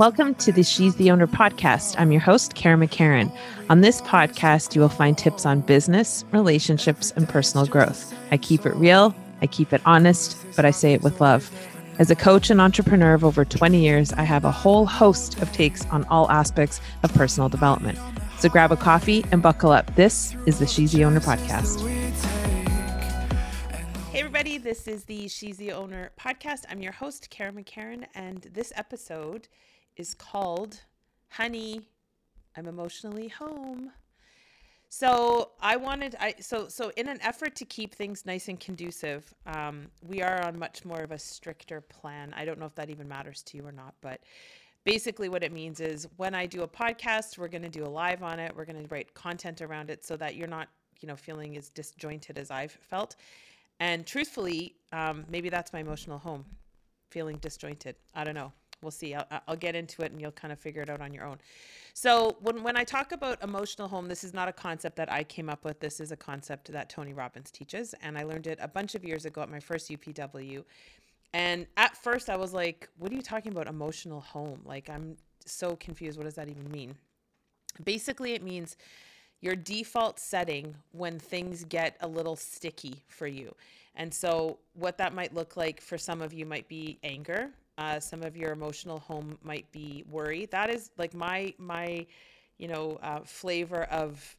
Welcome to the She's the Owner podcast. I'm your host, Karen McCarran. On this podcast, you will find tips on business, relationships, and personal growth. I keep it real, I keep it honest, but I say it with love. As a coach and entrepreneur of over 20 years, I have a whole host of takes on all aspects of personal development. So grab a coffee and buckle up. This is the She's the Owner podcast. Hey, everybody, this is the She's the Owner podcast. I'm your host, Karen McCarran, and this episode is called Honey, I'm Emotionally Home. So I wanted I so so in an effort to keep things nice and conducive, um, we are on much more of a stricter plan. I don't know if that even matters to you or not, but basically what it means is when I do a podcast, we're going to do a live on it. We're going to write content around it so that you're not you know feeling as disjointed as I've felt. And truthfully, um, maybe that's my emotional home, feeling disjointed. I don't know we'll see. I'll, I'll get into it and you'll kind of figure it out on your own. So when, when I talk about emotional home, this is not a concept that I came up with. This is a concept that Tony Robbins teaches. And I learned it a bunch of years ago at my first UPW. And at first I was like, what are you talking about emotional home? Like, I'm so confused. What does that even mean? Basically, it means your default setting when things get a little sticky for you. And so, what that might look like for some of you might be anger, uh, some of your emotional home might be worry. That is like my my, you know, uh, flavor of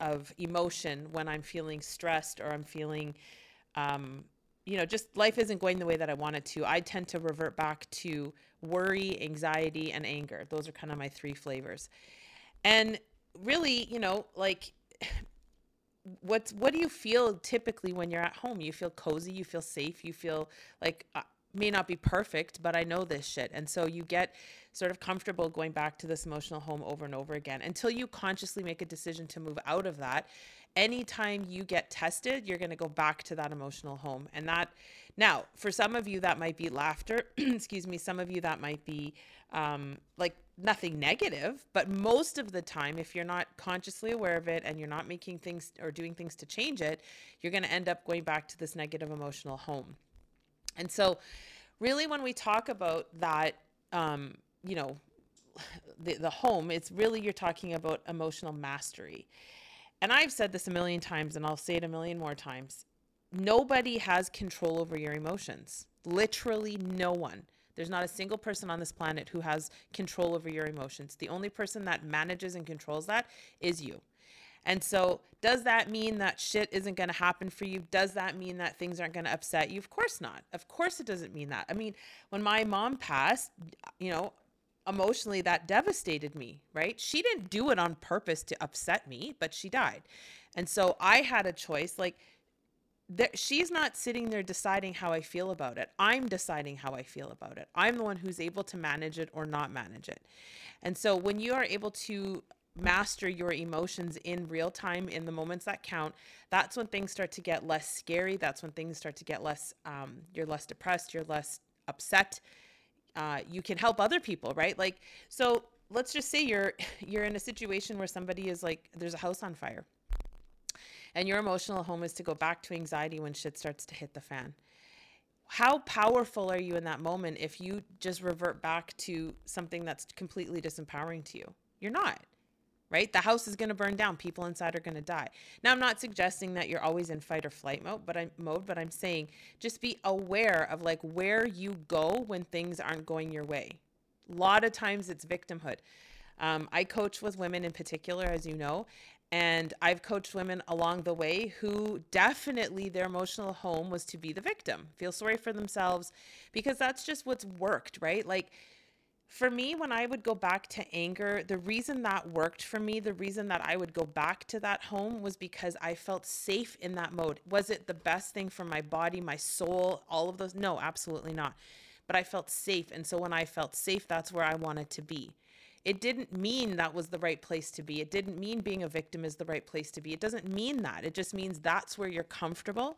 of emotion when I'm feeling stressed or I'm feeling, um, you know, just life isn't going the way that I want it to. I tend to revert back to worry, anxiety, and anger. Those are kind of my three flavors. And really, you know, like what's what do you feel typically when you're at home you feel cozy you feel safe you feel like uh, may not be perfect, but I know this shit. And so you get sort of comfortable going back to this emotional home over and over again until you consciously make a decision to move out of that. Anytime you get tested, you're going to go back to that emotional home. And that, now, for some of you, that might be laughter. Excuse me. Some of you, that might be um, like nothing negative. But most of the time, if you're not consciously aware of it and you're not making things or doing things to change it, you're going to end up going back to this negative emotional home. And so, really, when we talk about that, um, you know, the, the home, it's really you're talking about emotional mastery. And I've said this a million times, and I'll say it a million more times. Nobody has control over your emotions. Literally, no one. There's not a single person on this planet who has control over your emotions. The only person that manages and controls that is you. And so, does that mean that shit isn't going to happen for you? Does that mean that things aren't going to upset you? Of course not. Of course, it doesn't mean that. I mean, when my mom passed, you know, emotionally that devastated me, right? She didn't do it on purpose to upset me, but she died. And so I had a choice like she's not sitting there deciding how I feel about it. I'm deciding how I feel about it. I'm the one who's able to manage it or not manage it. And so when you are able to master your emotions in real time in the moments that count that's when things start to get less scary that's when things start to get less um, you're less depressed you're less upset. Uh, you can help other people right? Like so let's just say you're you're in a situation where somebody is like there's a house on fire and your emotional home is to go back to anxiety when shit starts to hit the fan. How powerful are you in that moment if you just revert back to something that's completely disempowering to you? You're not right? The house is going to burn down. People inside are going to die. Now, I'm not suggesting that you're always in fight or flight mode, but I'm mode, but I'm saying just be aware of like where you go when things aren't going your way. A lot of times it's victimhood. Um, I coach with women in particular, as you know, and I've coached women along the way who definitely their emotional home was to be the victim, feel sorry for themselves, because that's just what's worked, right? Like for me, when I would go back to anger, the reason that worked for me, the reason that I would go back to that home was because I felt safe in that mode. Was it the best thing for my body, my soul, all of those? No, absolutely not. But I felt safe. And so when I felt safe, that's where I wanted to be. It didn't mean that was the right place to be. It didn't mean being a victim is the right place to be. It doesn't mean that. It just means that's where you're comfortable.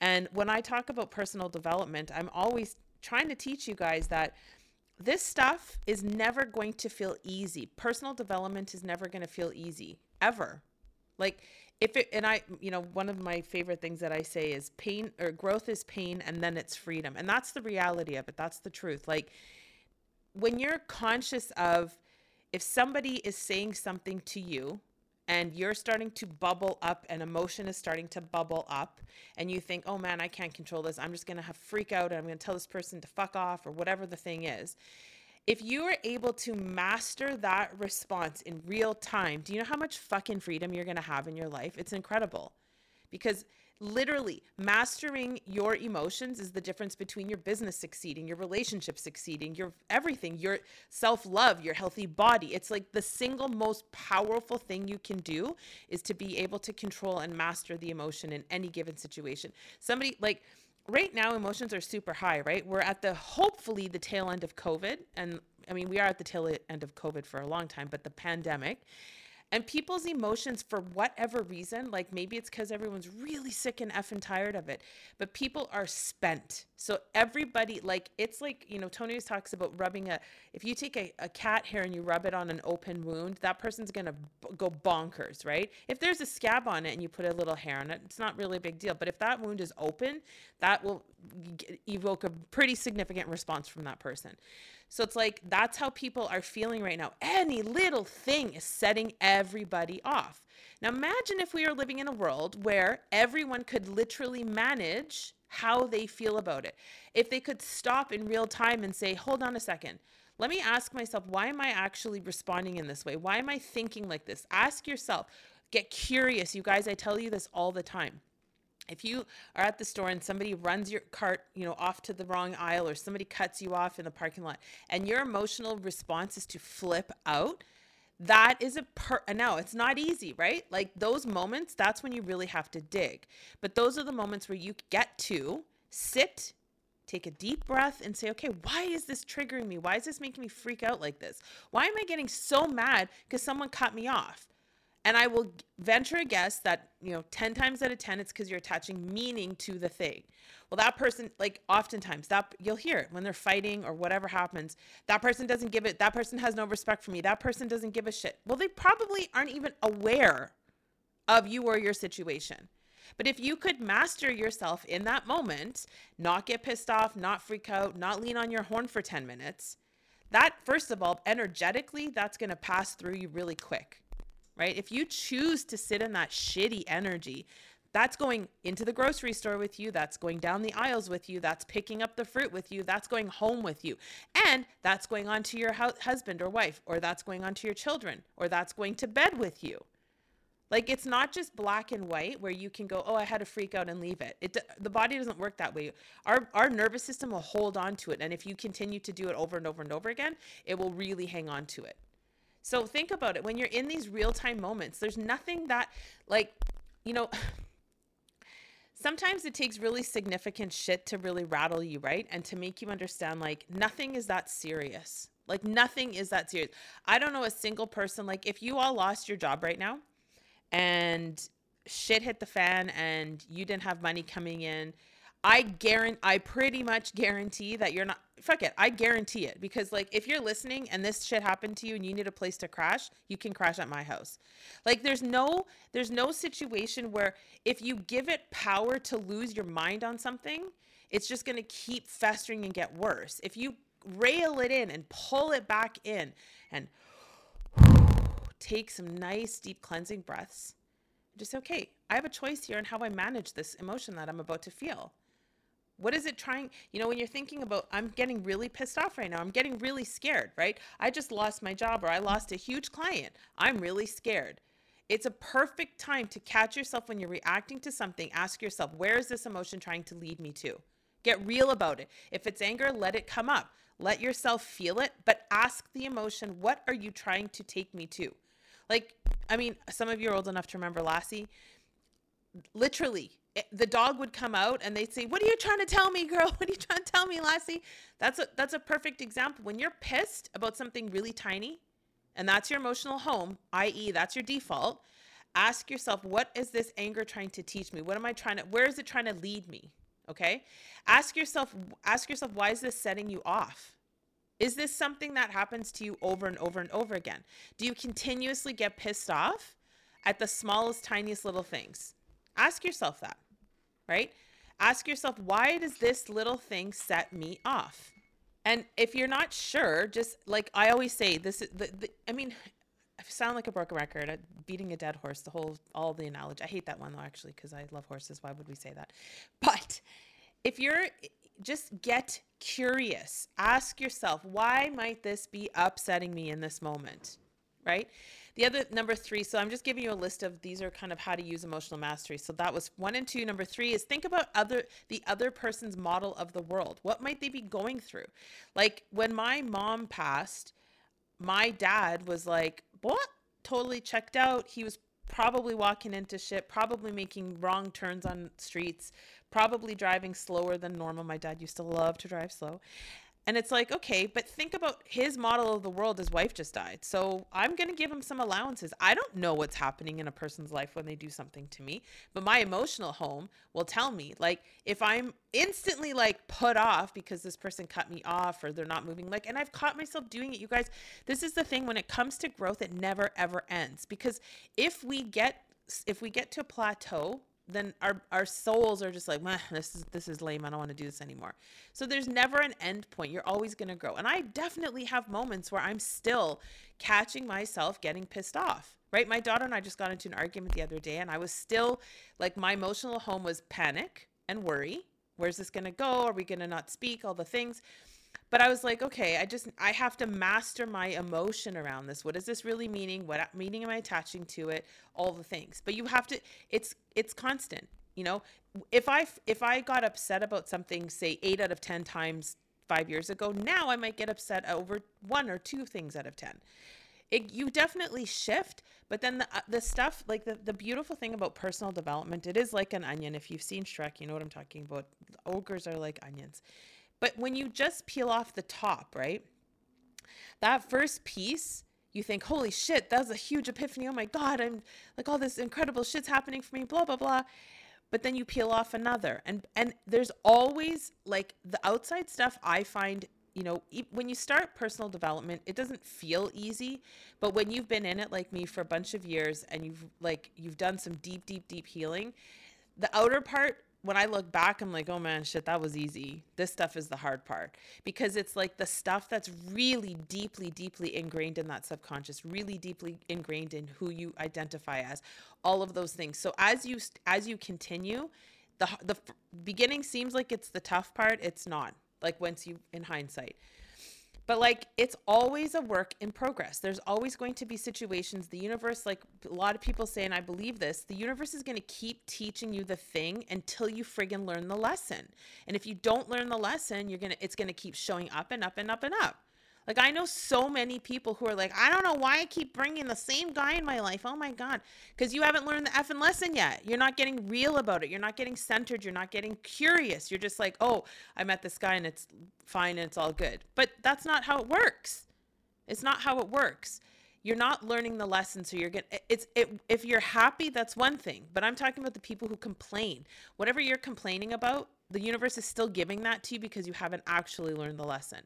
And when I talk about personal development, I'm always trying to teach you guys that this stuff is never going to feel easy. Personal development is never going to feel easy ever. Like if it and I, you know, one of my favorite things that I say is pain or growth is pain and then it's freedom. And that's the reality of it. That's the truth. Like when you're conscious of if somebody is saying something to you and you're starting to bubble up and emotion is starting to bubble up and you think oh man i can't control this. I'm just going to have freak out and i'm going to tell this person to fuck off or whatever the thing is. If you are able to master that response in real time do you know how much fucking freedom you're going to have in your life? It's incredible. Because literally mastering your emotions is the difference between your business succeeding your relationship succeeding your everything your self-love your healthy body. It's like the single most powerful thing you can do is to be able to control and master the emotion in any given situation. Somebody like right now emotions are super high right? We're at the hopefully the tail end of covid and i mean we are at the tail end of covid for a long time but the pandemic and people's emotions, for whatever reason, like maybe it's because everyone's really sick and effing tired of it, but people are spent. So everybody, like, it's like, you know, Tony talks about rubbing a, if you take a, a cat hair and you rub it on an open wound, that person's going to b- go bonkers, right? If there's a scab on it and you put a little hair on it, it's not really a big deal. But if that wound is open, that will evoke a pretty significant response from that person. So it's like that's how people are feeling right now. Any little thing is setting everybody off. Now imagine if we were living in a world where everyone could literally manage how they feel about it. If they could stop in real time and say, hold on a second. Let me ask myself, why am I actually responding in this way? Why am I thinking like this? Ask yourself, get curious. You guys, I tell you this all the time if you are at the store and somebody runs your cart you know off to the wrong aisle or somebody cuts you off in the parking lot and your emotional response is to flip out that is a per uh, now it's not easy right? Like those moments that's when you really have to dig. But those are the moments where you get to sit take a deep breath and say okay why is this triggering me? Why is this making me freak out like this? Why am i getting so mad because someone cut me off and I will venture a guess that, you know, 10 times out of 10, it's because you're attaching meaning to the thing. Well, that person, like oftentimes, that you'll hear it when they're fighting or whatever happens. That person doesn't give it, that person has no respect for me. That person doesn't give a shit. Well, they probably aren't even aware of you or your situation. But if you could master yourself in that moment, not get pissed off, not freak out, not lean on your horn for 10 minutes, that, first of all, energetically, that's going to pass through you really quick right? If you choose to sit in that shitty energy, that's going into the grocery store with you. That's going down the aisles with you. That's picking up the fruit with you. That's going home with you. And that's going on to your husband or wife, or that's going on to your children, or that's going to bed with you. Like it's not just black and white where you can go, oh, I had to freak out and leave it. It the body doesn't work that way. Our our nervous system will hold on to it, and if you continue to do it over and over and over again, it will really hang on to it. So think about it. When you're in these real time moments, there's nothing that, like, you know, sometimes it takes really significant shit to really rattle you, right? And to make you understand, like, nothing is that serious. Like, nothing is that serious. I don't know a single person, like, if you all lost your job right now and shit hit the fan and you didn't have money coming in I guarantee, I pretty much guarantee that you're not, fuck it, I guarantee it. Because, like, if you're listening and this shit happened to you and you need a place to crash, you can crash at my house. Like, there's no, there's no situation where if you give it power to lose your mind on something, it's just going to keep festering and get worse. If you rail it in and pull it back in and take some nice deep cleansing breaths, just okay, I have a choice here on how I manage this emotion that I'm about to feel. What is it trying? You know, when you're thinking about, I'm getting really pissed off right now. I'm getting really scared, right? I just lost my job or I lost a huge client. I'm really scared. It's a perfect time to catch yourself when you're reacting to something. Ask yourself, where is this emotion trying to lead me to? Get real about it. If it's anger, let it come up. Let yourself feel it, but ask the emotion, what are you trying to take me to? Like, I mean, some of you are old enough to remember Lassie. Literally, eh, the dog would come out and they'd say, "What are you trying to tell me, girl? What are you trying to tell me, Lassie?" That's a that's a perfect example. When you're pissed about something really tiny, and that's your emotional home, i.e., that's your default, ask yourself, "What is this anger trying to teach me? What am I trying to where is it trying to lead me?" Okay? Ask yourself ask yourself, "Why is this setting you off?" Is this something that happens to you over and over and over again? Do you continuously get pissed off at the smallest tiniest little things? Ask yourself that right? Ask yourself, why does this little thing set me off? And if you're not sure, just like I always say, this is the, the I mean, I sound like a broken record, uh, beating a dead horse, the whole, all the analogy. I hate that one though, actually, because I love horses. Why would we say that? But if you're just get curious, ask yourself, why might this be upsetting me in this moment? Right? The other number three, so I'm just giving you a list of these are kind of how to use emotional mastery. So that was one and two. Number three is think about other the other person's model of the world. What might they be going through? Like when my mom passed, my dad was like, What? Totally checked out. He was probably walking into shit, probably making wrong turns on streets, probably driving slower than normal. My dad used to love to drive slow. And it's like, okay, but think about his model of the world. His wife just died. So I'm going to give him some allowances. I don't know what's happening in a person's life when they do something to me, but my emotional home will tell me. Like, if I'm instantly like put off because this person cut me off or they're not moving, like, and I've caught myself doing it, you guys, this is the thing when it comes to growth, it never ever ends. Because if we get, if we get to a plateau, then our our souls are just like, this is this is lame. I don't want to do this anymore. So there's never an end point. You're always going to grow. And I definitely have moments where I'm still catching myself getting pissed off. Right? My daughter and I just got into an argument the other day and I was still like my emotional home was panic and worry. Where's this going to go? Are we going to not speak? All the things but I was like, okay, I just I have to master my emotion around this. What is this really meaning? What meaning am I attaching to it? All the things. But you have to it's it's constant. You know, if I if I got upset about something say 8 out of 10 times 5 years ago, now I might get upset over one or two things out of 10. It, you definitely shift but then the, uh, the stuff like the, the beautiful thing about personal development it is like an onion if you've seen shrek you know what i'm talking about ogres are like onions but when you just peel off the top, right? That first piece, you think, holy shit, that's a huge epiphany. Oh my God, I'm like all this incredible shit's happening for me, blah, blah, blah. But then you peel off another. And and there's always like the outside stuff I find you know when you start personal development it doesn't feel easy but when you've been in it like me for a bunch of years and you've like you've done some deep deep deep healing the outer part when I look back, I'm like, oh man, shit, that was easy. This stuff is the hard part because it's like the stuff that's really deeply, deeply ingrained in that subconscious, really deeply ingrained in who you identify as, all of those things. So as you as you continue, the the beginning seems like it's the tough part. It's not. Like once you in hindsight. But like it's always a work in progress. There's always going to be situations the universe like a lot of people say and I believe this, the universe is going to keep teaching you the thing until you friggin' learn the lesson. And if you don't learn the lesson, you're going to it's going to keep showing up and up and up and up. Like I know so many people who are like, I don't know why I keep bringing the same guy in my life. Oh my god, because you haven't learned the effing lesson yet. You're not getting real about it. You're not getting centered. You're not getting curious. You're just like, oh, I met this guy and it's fine and it's all good. But that's not how it works. It's not how it works. You're not learning the lesson, so you're getting it's it. If you're happy, that's one thing. But I'm talking about the people who complain. Whatever you're complaining about, the universe is still giving that to you because you haven't actually learned the lesson.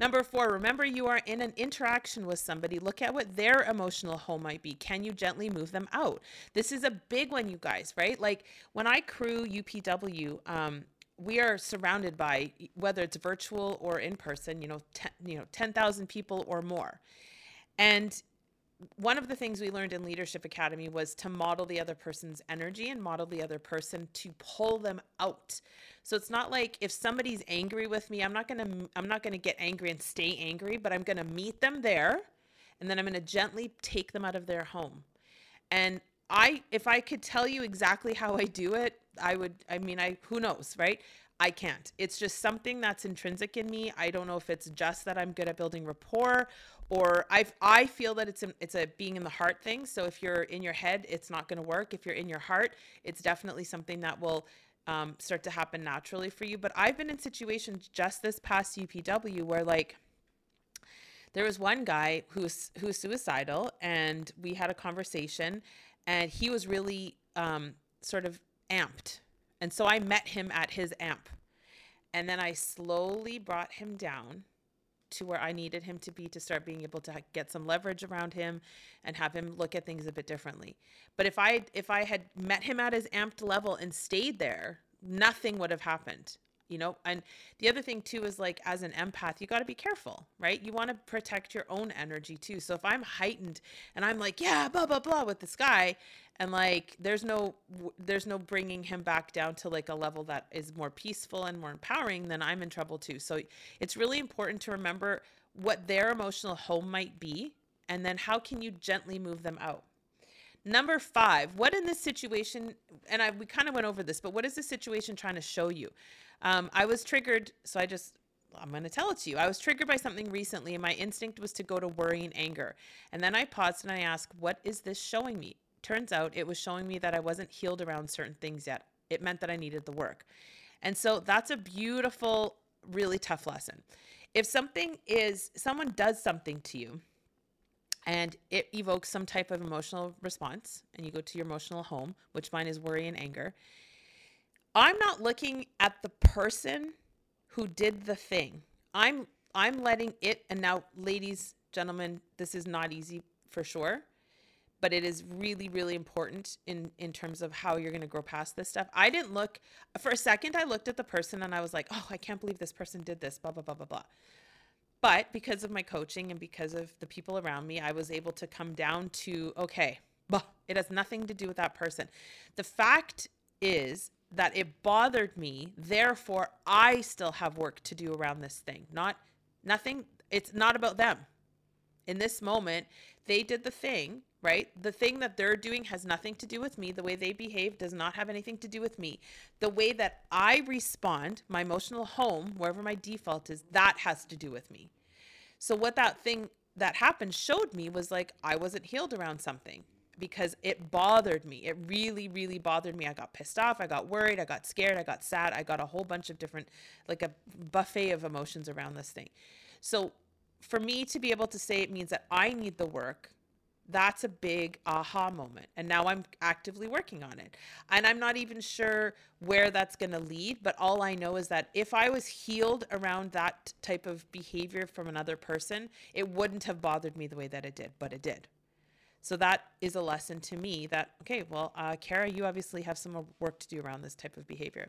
Number four, remember you are in an interaction with somebody. Look at what their emotional home might be. Can you gently move them out? This is a big one, you guys, right? Like when I crew UPW, um, we are surrounded by whether it's virtual or in person, you know, ten, you know, 10,000 people or more. And one of the things we learned in Leadership Academy was to model the other person's energy and model the other person to pull them out. So it's not like if somebody's angry with me, I'm not going to I'm not going to get angry and stay angry, but I'm going to meet them there and then I'm going to gently take them out of their home. And I if I could tell you exactly how I do it, I would I mean I who knows, right? I can't. It's just something that's intrinsic in me. I don't know if it's just that I'm good at building rapport or I I feel that it's a, it's a being in the heart thing. So if you're in your head, it's not going to work. If you're in your heart, it's definitely something that will um, start to happen naturally for you. But I've been in situations just this past UPW where like there was one guy who's who's suicidal, and we had a conversation, and he was really um, sort of amped and so I met him at his amp. And then I slowly brought him down to where I needed him to be to start being able to get some leverage around him and have him look at things a bit differently. But if I if I had met him at his amped level and stayed there, nothing would have happened. You know and the other thing too is like as an empath you got to be careful right? You want to protect your own energy too. So if i'm heightened and i'm like yeah blah blah blah with this guy and like there's no there's no bringing him back down to like a level that is more peaceful and more empowering then i'm in trouble too. So it's really important to remember what their emotional home might be and then how can you gently move them out Number five, what in this situation, and I we kind of went over this, but what is the situation trying to show you? Um, I was triggered, so I just I'm going to tell it to you. I was triggered by something recently, and my instinct was to go to worry and anger. And then I paused and I asked, What is this showing me? Turns out it was showing me that I wasn't healed around certain things yet. It meant that I needed the work. And so that's a beautiful, really tough lesson. If something is, someone does something to you, and it evokes some type of emotional response, and you go to your emotional home, which mine is worry and anger I'm not looking at the person who did the thing. I'm I'm letting it and now ladies, gentlemen, this is not easy for sure, but it is really really important in in terms of how you're going to grow past this stuff. I didn't look for a second I looked at the person and I was like, "Oh, I can't believe this person did this." blah blah blah blah blah. But because of my coaching and because of the people around me, I was able to come down to okay, it has nothing to do with that person. The fact is that it bothered me. Therefore, I still have work to do around this thing. Not nothing, it's not about them. In this moment, they did the thing, right? The thing that they're doing has nothing to do with me. The way they behave does not have anything to do with me. The way that I respond, my emotional home, wherever my default is, that has to do with me. So, what that thing that happened showed me was like I wasn't healed around something because it bothered me. It really, really bothered me. I got pissed off. I got worried. I got scared. I got sad. I got a whole bunch of different, like a buffet of emotions around this thing. So for me to be able to say it means that I need the work, that's a big aha moment. And now I'm actively working on it. And I'm not even sure where that's going to lead, but all I know is that if I was healed around that type of behavior from another person, it wouldn't have bothered me the way that it did, but it did. So that is a lesson to me that, okay, well, uh, Kara, you obviously have some work to do around this type of behavior.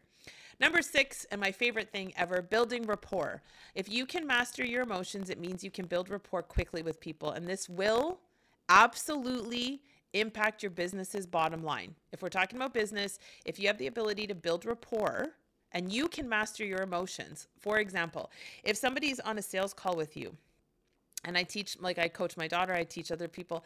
Number six, and my favorite thing ever, building rapport. If you can master your emotions, it means you can build rapport quickly with people. And this will absolutely impact your business's bottom line. If we're talking about business, if you have the ability to build rapport, and you can master your emotions. For example, if somebody's on a sales call with you, and I teach, like I coach my daughter, I teach other people,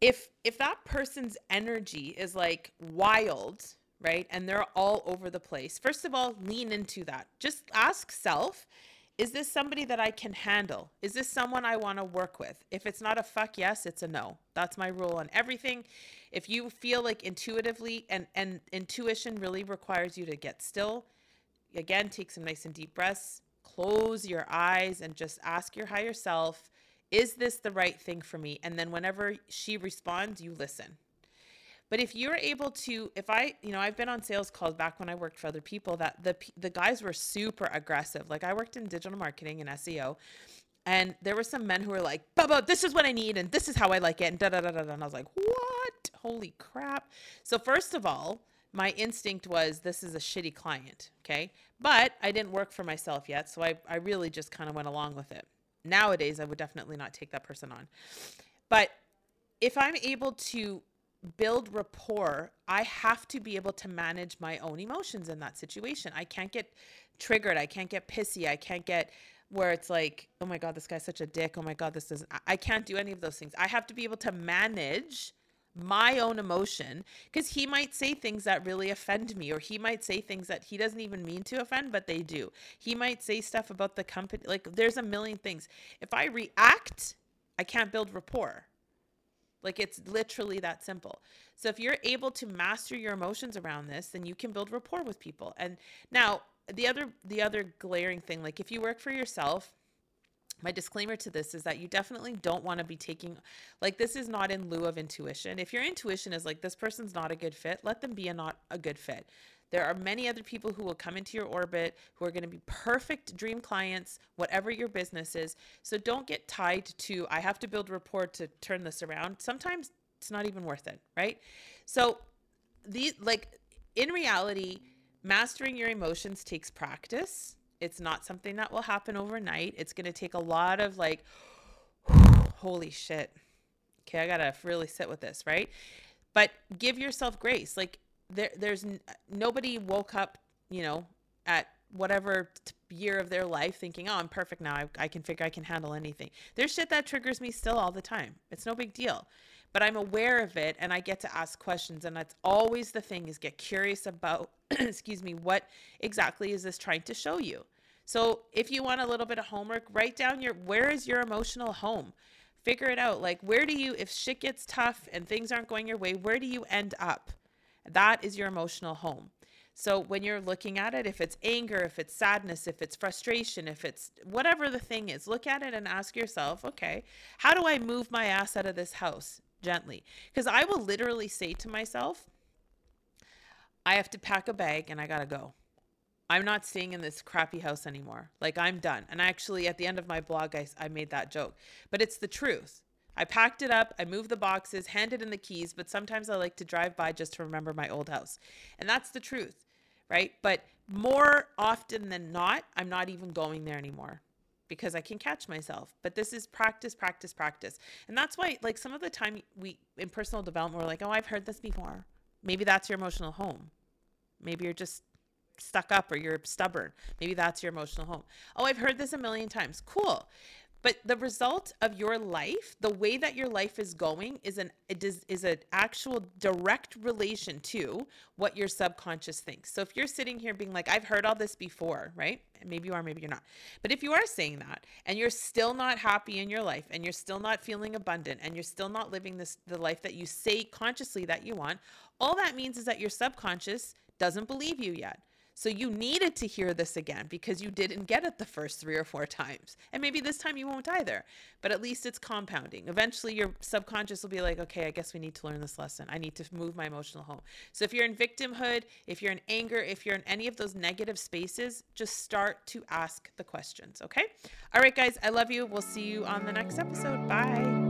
if if that person's energy is like wild right and they're all over the place first of all lean into that just ask self is this somebody that i can handle is this someone i want to work with if it's not a fuck yes it's a no that's my rule on everything if you feel like intuitively and and intuition really requires you to get still again take some nice and deep breaths close your eyes and just ask your higher self is this the right thing for me? And then whenever she responds, you listen. But if you're able to, if I, you know, I've been on sales calls back when I worked for other people that the the guys were super aggressive. Like I worked in digital marketing and SEO, and there were some men who were like, "Bubba, this is what I need, and this is how I like it," and da da da da. And I was like, "What? Holy crap!" So first of all, my instinct was this is a shitty client, okay? But I didn't work for myself yet, so I I really just kind of went along with it nowadays I would definitely not take that person on. But if I'm able to build rapport, I have to be able to manage my own emotions in that situation. I can't get triggered. I can't get pissy. I can't get where it's like, oh my God, this guy's such a dick. Oh my God, this is, I can't do any of those things. I have to be able to manage my own emotion because he might say things that really offend me or he might say things that he doesn't even mean to offend but they do he might say stuff about the company like there's a million things if i react i can't build rapport like it's literally that simple. So if you're able to master your emotions around this then you can build rapport with people. And now the other the other glaring thing like if you work for yourself my disclaimer to this is that you definitely don't want to be taking like this is not in lieu of intuition. If your intuition is like this person's not a good fit let them be a not a good fit there are many other people who will come into your orbit who are going to be perfect dream clients whatever your business is so don't get tied to i have to build rapport to turn this around sometimes it's not even worth it right so these, like in reality mastering your emotions takes practice. It's not something that will happen overnight. It's going to take a lot of like, holy shit. Okay, I got to really sit with this, right? But give yourself grace. Like, there, there's n- nobody woke up, you know, at whatever t- year of their life thinking, oh, I'm perfect now. I, I can figure I can handle anything. There's shit that triggers me still all the time. It's no big deal but I'm aware of it and I get to ask questions. And that's always the thing is get curious about, excuse me, what exactly is this trying to show you? So if you want a little bit of homework, write down your, where is your emotional home? Figure it out. Like, where do you, if shit gets tough and things aren't going your way, where do you end up? That is your emotional home. So when you're looking at it, if it's anger, if it's sadness, if it's frustration, if it's whatever the thing is, look at it and ask yourself, okay, how do I move my ass out of this house? gently. Because I will literally say to myself, I have to pack a bag and I got to go. I'm not staying in this crappy house anymore. Like, I'm done. And actually, at the end of my blog, I, I made that joke, but it's the truth. I packed it up, I moved the boxes, handed in the keys, but sometimes I like to drive by just to remember my old house. And that's the truth, right? But more often than not, I'm not even going there anymore because I can catch myself. But this is practice, practice, practice. And that's why, like, some of the time we in personal development, we're like, oh, I've heard this before. Maybe that's your emotional home. Maybe you're just stuck up or you're stubborn. Maybe that's your emotional home. Oh, I've heard this a million times. Cool. But the result of your life, the way that your life is going, is an is is an actual direct relation to what your subconscious thinks. So if you're sitting here being like, I've heard all this before, right? Maybe you are, maybe you're not. But if you are saying that and you're still not happy in your life and you're still not feeling abundant and you're still not living this the life that you say consciously that you want, all that means is that your subconscious doesn't believe you yet. So you needed to hear this again because you didn't get it the first three or four times. And maybe this time you won't either, but at least it's compounding. Eventually your subconscious will be like, okay, I guess we need to learn this lesson. I need to move my emotional home. So if you're in victimhood, if you're in anger, if you're in any of those negative spaces, just start to ask the questions, okay? All right, guys, I love you. We'll see you on the next episode. Bye.